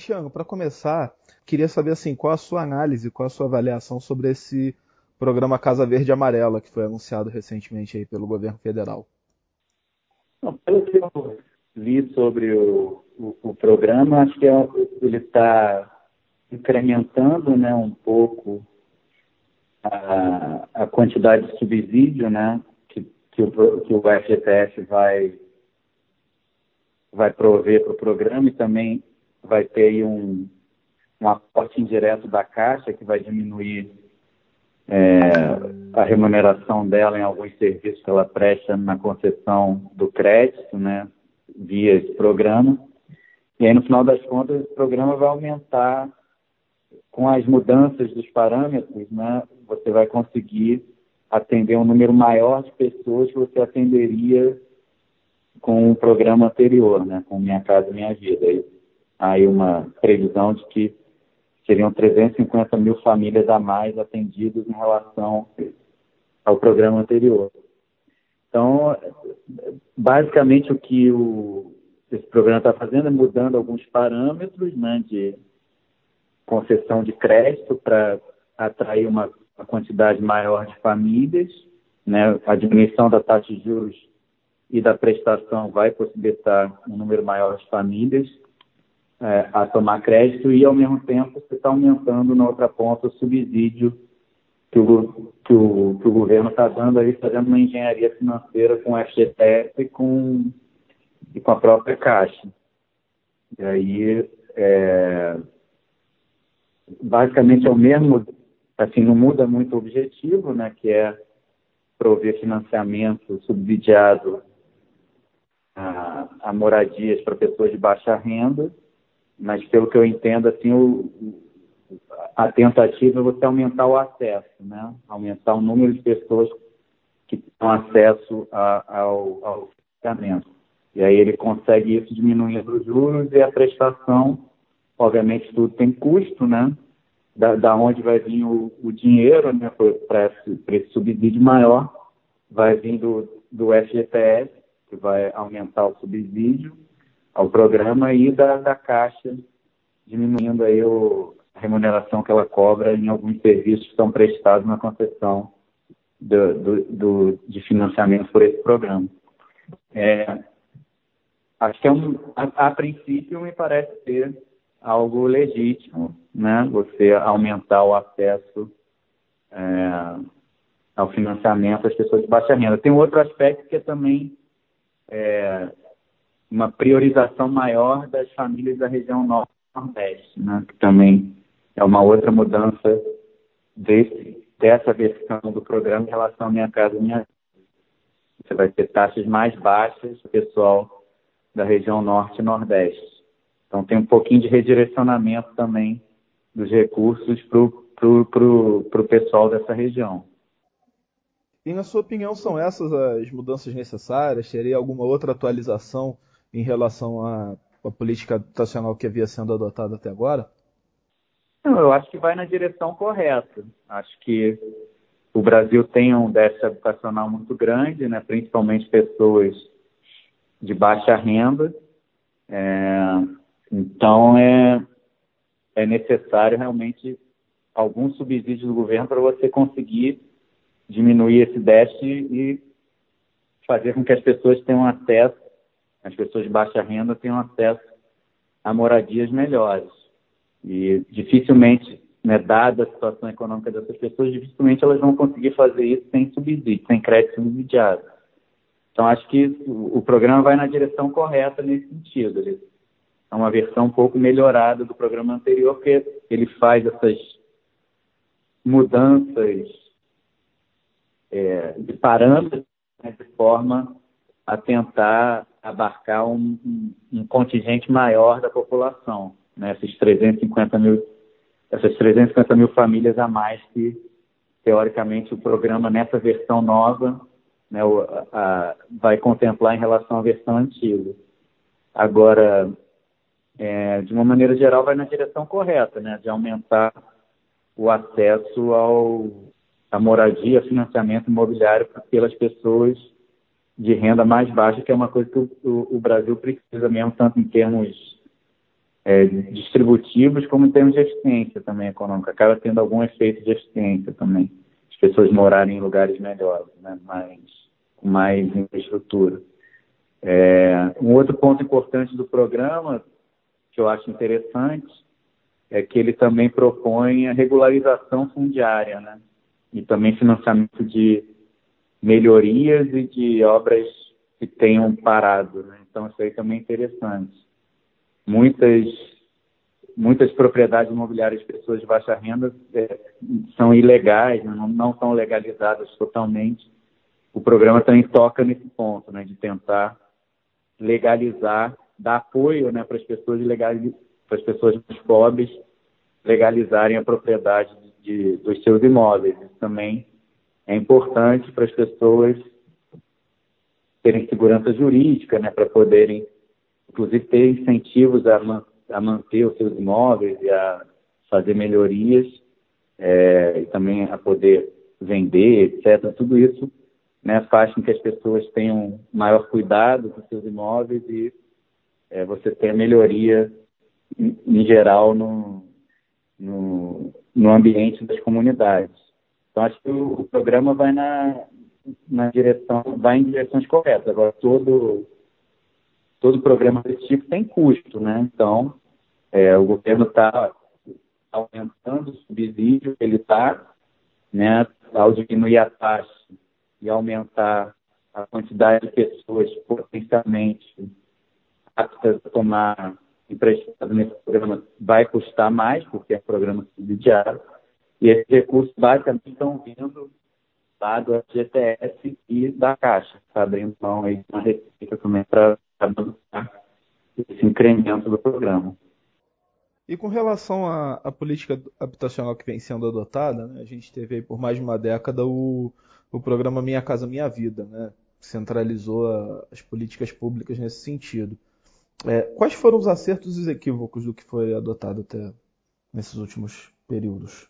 Cristiano, para começar, queria saber assim, qual a sua análise, qual a sua avaliação sobre esse programa Casa Verde Amarela que foi anunciado recentemente aí pelo governo federal. Não, pelo que eu li sobre o, o, o programa, acho que é, ele está incrementando né, um pouco a, a quantidade de subsídio né, que, que, o, que o FGTS vai, vai prover para o programa e também vai ter aí um, um aporte indireto da Caixa que vai diminuir é, a remuneração dela em alguns serviços que ela presta na concessão do crédito, né, via esse programa. E aí, no final das contas, esse programa vai aumentar com as mudanças dos parâmetros, né, você vai conseguir atender um número maior de pessoas que você atenderia com o programa anterior, né, com Minha Casa Minha Vida. Aí, uma previsão de que seriam 350 mil famílias a mais atendidas em relação ao programa anterior. Então, basicamente o que o, esse programa está fazendo é mudando alguns parâmetros né, de concessão de crédito para atrair uma, uma, quantidade maior de famílias. Né? A diminuição da taxa de juros e da prestação vai possibilitar um número maior de famílias é, a tomar crédito e, ao mesmo tempo, você está aumentando na outra ponta o subsídio que o, que o, que o governo está dando aí, fazendo uma engenharia financeira com o FGTS e com, e com a própria Caixa. E aí, é, basicamente é o mesmo, assim, não muda muito o objetivo, né, que é prover financiamento subsidiado a, a moradias para pessoas de baixa renda, mas pelo que eu entendo, assim, o, a tentativa é você aumentar o acesso, né, aumentar o número de pessoas que têm acesso a, ao, ao financiamento. E aí ele consegue isso diminuindo os juros e a prestação obviamente tudo tem custo, né? Da, da onde vai vir o, o dinheiro, né? Para esse, esse subsídio maior, vai vir do, do FGTS, que vai aumentar o subsídio ao programa, e da, da Caixa, diminuindo aí o, a remuneração que ela cobra em alguns serviços que são prestados na concessão do, do, do de financiamento por esse programa. É, acho que é um, a, a princípio me parece ser algo legítimo, né? Você aumentar o acesso é, ao financiamento das pessoas de baixa renda. Tem um outro aspecto que é também é, uma priorização maior das famílias da região norte nordeste, né? Que também é uma outra mudança desse, dessa versão do programa em relação à Minha Casa Minha. Você vai ter taxas mais baixas do pessoal da região norte e nordeste. Então tem um pouquinho de redirecionamento também dos recursos para o pessoal dessa região. E na sua opinião são essas as mudanças necessárias? Teria alguma outra atualização em relação à, à política habitacional que havia sendo adotada até agora? Não, eu acho que vai na direção correta. Acho que o Brasil tem um déficit habitacional muito grande, né, principalmente pessoas de baixa renda. É, então, é, é necessário realmente algum subsídio do governo para você conseguir diminuir esse déficit e fazer com que as pessoas tenham acesso, as pessoas de baixa renda tenham acesso a moradias melhores. E dificilmente, né, dada a situação econômica dessas pessoas, dificilmente elas vão conseguir fazer isso sem subsídio, sem crédito subsidiado. Então, acho que o, programa vai na direção correta nesse sentido. Ele é uma versão um pouco melhorada do programa anterior, porque ele faz essas mudanças é, de parâmetros né, de forma a tentar abarcar um, um, contingente maior da população, né, esses 350 mil, essas 350 mil famílias a mais que, teoricamente, o programa nessa versão nova né, a, vai contemplar em relação à versão antiga. Agora, é, de uma maneira geral, vai na direção correta, né, de aumentar o acesso ao, à moradia, financiamento imobiliário pelas pessoas de renda mais baixa, que é uma coisa que o, o, o Brasil precisa mesmo, tanto em termos é, distributivos como em termos de eficiência também econômica. Acaba tendo algum efeito de eficiência também. As pessoas morarem em lugares melhores, né? mais, com mais infraestrutura. É, um outro ponto importante do programa, que eu acho interessante, é que ele também propõe a regularização fundiária, né? E também financiamento de melhorias e de obras que tenham parado, né? Então isso aí também é interessante. Muitas muitas propriedades imobiliárias de pessoas de baixa renda é, são ilegais, né? não, não são legalizadas totalmente. O programa também toca nesse ponto, né? De tentar legalizar, dar apoio, né? Para as pessoas para as pessoas mais pobres legalizarem a propriedade de, dos seus imóveis. Isso também é importante para as pessoas terem segurança jurídica, né, para poderem, inclusive, ter incentivos a, man a, manter os seus imóveis e a fazer melhorias é, e também a poder vender, etc. Tudo isso né, faz com que as pessoas tenham maior cuidado com seus imóveis e é, você tenha melhoria em, em geral no, no, no ambiente das comunidades. Então, acho que o, o programa vai na, na direção, vai em direções corretas. Agora, todo, todo programa desse tipo tem custo, né? Então, é, o governo está aumentando o subsídio ele está, né? Ao diminuir a taxa e aumentar a quantidade de pessoas potencialmente aptas a tomar emprestado nesse programa vai custar mais, porque é um programa subsidiado, e esses recursos basicamente estão vindo lá do FGTS e da Caixa, está abrindo mão aí uma receita também para bancar esse incremento do programa. E com relação à, à, política habitacional que vem sendo adotada, né, a gente teve aí por mais de uma década o, o programa Minha Casa Minha Vida, né, centralizou a, as políticas públicas nesse sentido. É, quais foram os acertos e os equívocos do que foi adotado até nesses últimos períodos?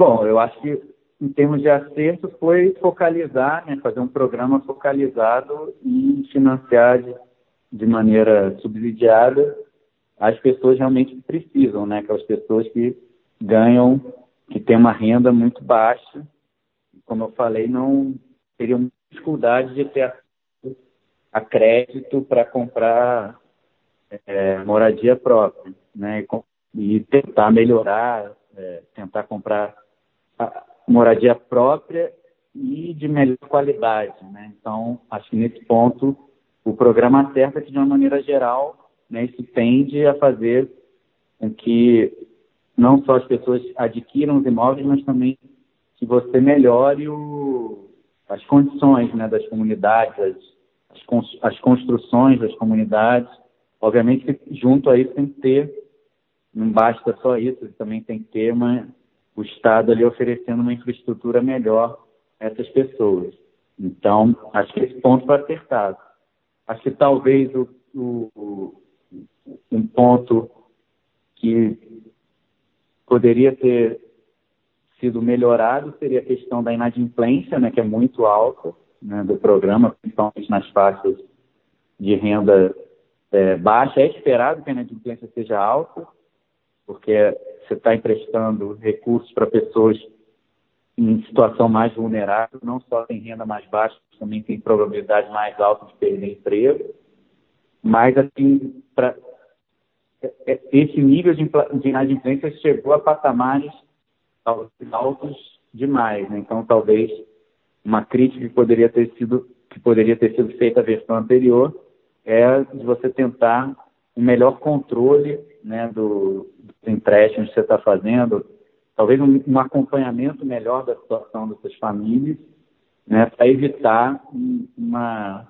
Bom, eu acho que em termos de acertos foi focalizar, né, fazer um programa focalizado em financiar de, de maneira subsidiada as pessoas realmente que precisam, né, aquelas pessoas que ganham, que têm uma renda muito baixa, como eu falei, não teriam dificuldade de ter a crédito para comprar é, moradia própria, né? E tentar melhorar, é, tentar comprar moradia própria e de melhor qualidade, né? Então, acho que nesse ponto o programa acerta que de uma maneira geral, né, isso tende a fazer com que não só as pessoas adquiram os imóveis, mas também que você melhore o, as condições né, das comunidades, as, as construções das comunidades. Obviamente que junto a isso tem que ter, não basta só isso, também tem que ter uma, o Estado ali oferecendo uma infraestrutura melhor a essas pessoas. Então, acho que esse ponto foi acertado. Acho que talvez o, o, um ponto que poderia ter sido melhorado seria a questão da inadimplência, né, que é muito alta né, do programa, principalmente nas faixas de renda é, baixa. É esperado que a inadimplência seja alta, porque você está emprestando recursos para pessoas em situação mais vulnerável, não só tem renda mais baixa, também tem probabilidade mais alta de perder emprego. Mas, assim, pra, é, é, esse nível de, de inadimplência chegou a patamares altos demais, né? Então, talvez uma crítica que poderia ter sido que poderia ter sido feita à versão anterior é de você tentar um melhor controle né, do, empréstimos que você está fazendo, talvez um, um, acompanhamento melhor da situação dessas famílias, né, para evitar uma,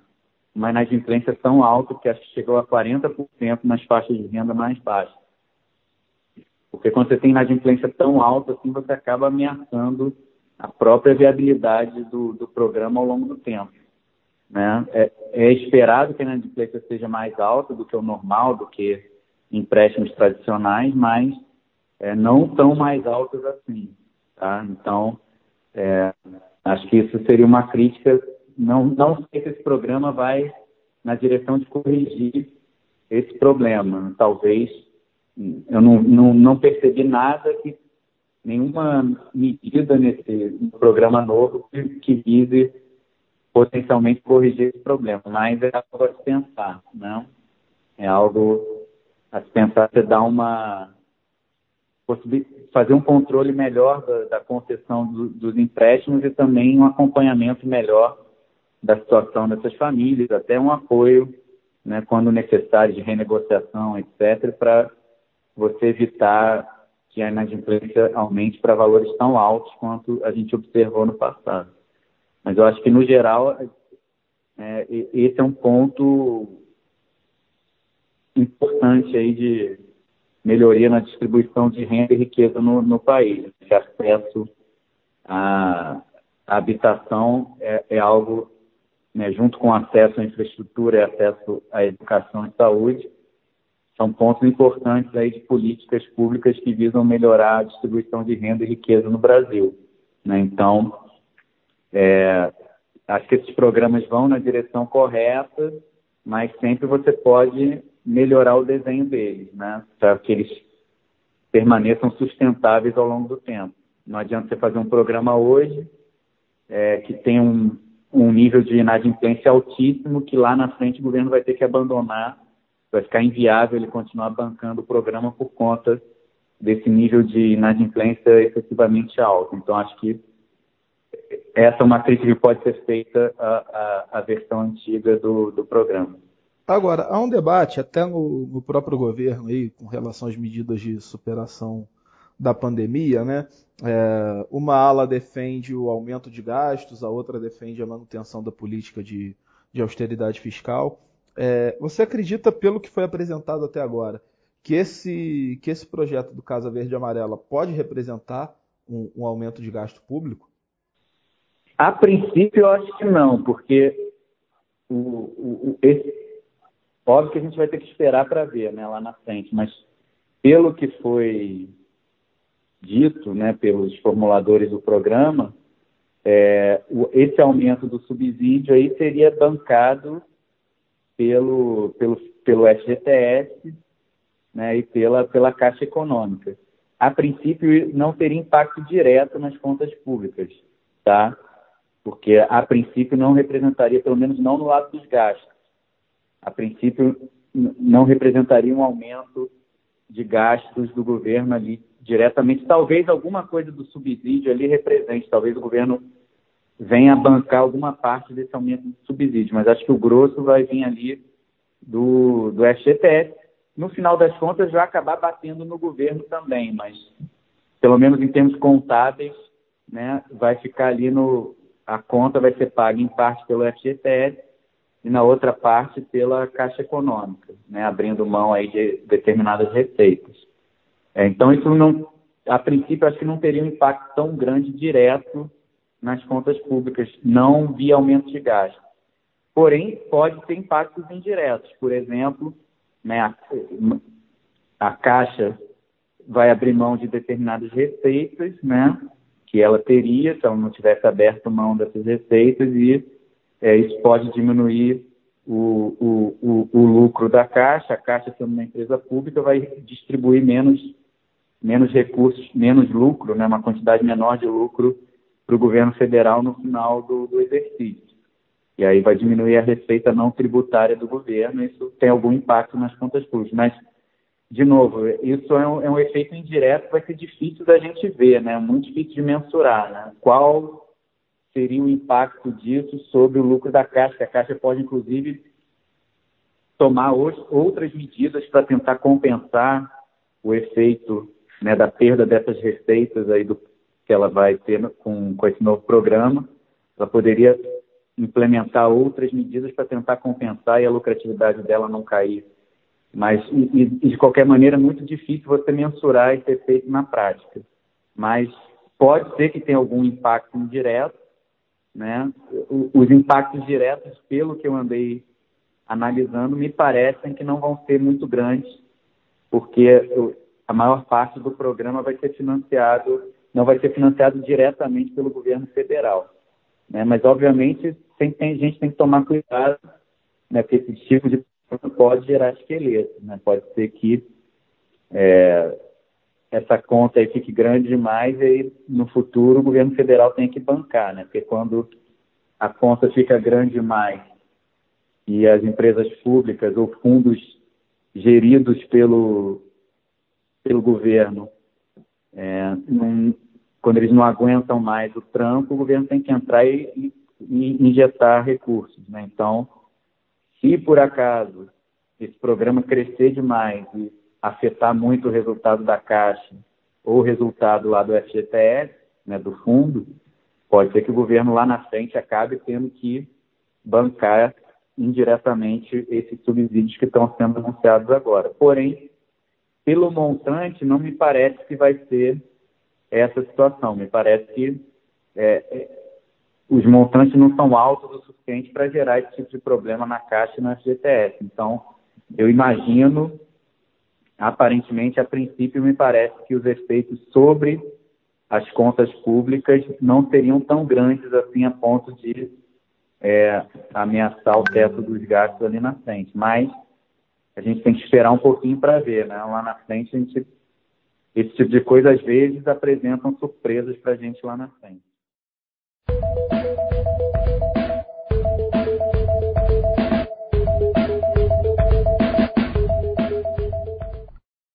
uma inadimplência tão alta, que acho que chegou a 40% nas faixas de renda mais baixas. Porque quando você tem inadimplência tão alta, assim, você acaba ameaçando a própria viabilidade do, do programa ao longo do tempo. Né? É, é, esperado que a inadimplência seja mais alta do que o normal, do que empréstimos tradicionais, mas é, não tão mais altas assim. Tá? Então, é, acho que isso seria uma crítica. Não, não sei se esse programa vai na direção de corrigir esse problema. Talvez eu não, não, não percebi nada que nenhuma medida nesse programa novo que, que vise potencialmente corrigir esse problema, mas é algo a pensar, não? É algo a se pensar, você dar uma fazer um controle melhor da, da concessão do, dos empréstimos e também um acompanhamento melhor da situação dessas famílias, até um apoio, né, quando necessário, de renegociação, etc., para você evitar que a inadimplência aumente para valores tão altos quanto a gente observou no passado. Mas eu acho que, no geral, é, esse é um ponto importante aí de melhoria na distribuição de renda e riqueza no, no país. Esse acesso à, à habitação é, é algo, né, junto com acesso à infraestrutura e acesso à educação e saúde, são pontos importantes aí de políticas públicas que visam melhorar a distribuição de renda e riqueza no Brasil. Né? Então, é, acho que esses programas vão na direção correta, mas sempre você pode melhorar o desenho deles, né? Para que eles permaneçam sustentáveis ao longo do tempo. Não adianta você fazer um programa hoje é, que tem um, um nível de inadimplência altíssimo que lá na frente o governo vai ter que abandonar, vai ficar inviável ele continuar bancando o programa por conta desse nível de inadimplência excessivamente alto. Então, acho que essa é uma crítica que pode ser feita à, à, à versão antiga do, do programa. Agora, há um debate até no, no, próprio governo aí com relação às medidas de superação da pandemia, né? É, uma ala defende o aumento de gastos, a outra defende a manutenção da política de, de austeridade fiscal. É, você acredita, pelo que foi apresentado até agora, que esse, que esse projeto do Casa Verde e Amarela pode representar um, um aumento de gasto público? A princípio, eu acho que não, porque o, o, esse, Óbvio que a gente vai ter que esperar para ver né, lá na frente, mas pelo que foi dito né, pelos formuladores do programa, é, esse aumento do subsídio aí seria bancado pelo, pelo, pelo FGTS né, e pela, pela Caixa Econômica. A princípio, não teria impacto direto nas contas públicas, tá? Porque a princípio não representaria, pelo menos não no lado dos gastos a princípio, não representaria um aumento de gastos do governo ali diretamente. Talvez alguma coisa do subsídio ali represente, talvez o governo venha bancar alguma parte desse aumento de subsídio, mas acho que o grosso vai vir ali do, do FGTS. No final das contas, vai acabar batendo no governo também, mas pelo menos em termos contábeis, né, vai ficar ali no. A conta vai ser paga em parte pelo FGTS e na outra parte pela Caixa Econômica, né, abrindo mão aí de determinadas receitas. É, então, isso não, a princípio, acho que não teria um impacto tão grande direto nas contas públicas, não via aumento de gasto. Porém, pode ter impactos indiretos. Por exemplo, né, a, a Caixa vai abrir mão de determinadas receitas, né, que ela teria se ela não tivesse aberto mão dessas receitas e é, isso pode diminuir o, o, o, o, lucro da Caixa. A Caixa, sendo uma empresa pública, vai distribuir menos, menos recursos, menos lucro, né, uma quantidade menor de lucro para o governo federal no final do, do exercício. E aí vai diminuir a receita não tributária do governo, isso tem algum impacto nas contas públicas. Mas, de novo, isso é um, é um efeito indireto vai ser difícil da gente ver, né? muito difícil de mensurar. Né? Qual seria o impacto disso sobre o lucro da Caixa. A Caixa pode, inclusive, tomar outras medidas para tentar compensar o efeito né, da perda dessas receitas aí do, que ela vai ter com, com esse novo programa. Ela poderia implementar outras medidas para tentar compensar e a lucratividade dela não cair. Mas, e, e, de qualquer maneira, é muito difícil você mensurar esse efeito na prática. Mas pode ser que tenha algum impacto indireto, né? Os impactos diretos, pelo que eu andei analisando, me parecem que não vão ser muito grandes, porque a maior parte do programa vai ser financiado, não vai ser financiado diretamente pelo governo federal. Né? Mas, obviamente, tem, a gente tem que tomar cuidado, né? porque esse tipo de pode gerar esqueleto. Né? Pode ser que é, essa conta aí fique grande demais e aí, no futuro o governo federal tem que bancar, né? Porque quando a conta fica grande demais e as empresas públicas ou fundos geridos pelo, pelo governo, é, não, quando eles não aguentam mais o tranco, o governo tem que entrar e, e injetar recursos. Né? Então, se por acaso esse programa crescer demais e afetar muito o resultado da Caixa ou o resultado lá do FGTS, né, do fundo, pode ser que o governo lá na frente acabe tendo que bancar indiretamente esses subsídios que estão sendo anunciados agora. Porém, pelo montante, não me parece que vai ser essa situação. Me parece que é, é os montantes não são altos o suficiente para gerar esse tipo de problema na Caixa e na FGTS. Então, eu imagino aparentemente, a princípio, me parece que os efeitos sobre as contas públicas não seriam tão grandes assim a ponto de é, ameaçar o teto dos gastos ali na frente. Mas a gente tem que esperar um pouquinho para ver, né? Lá na frente, a gente, esse tipo de coisa às vezes apresentam surpresas para a gente lá na frente.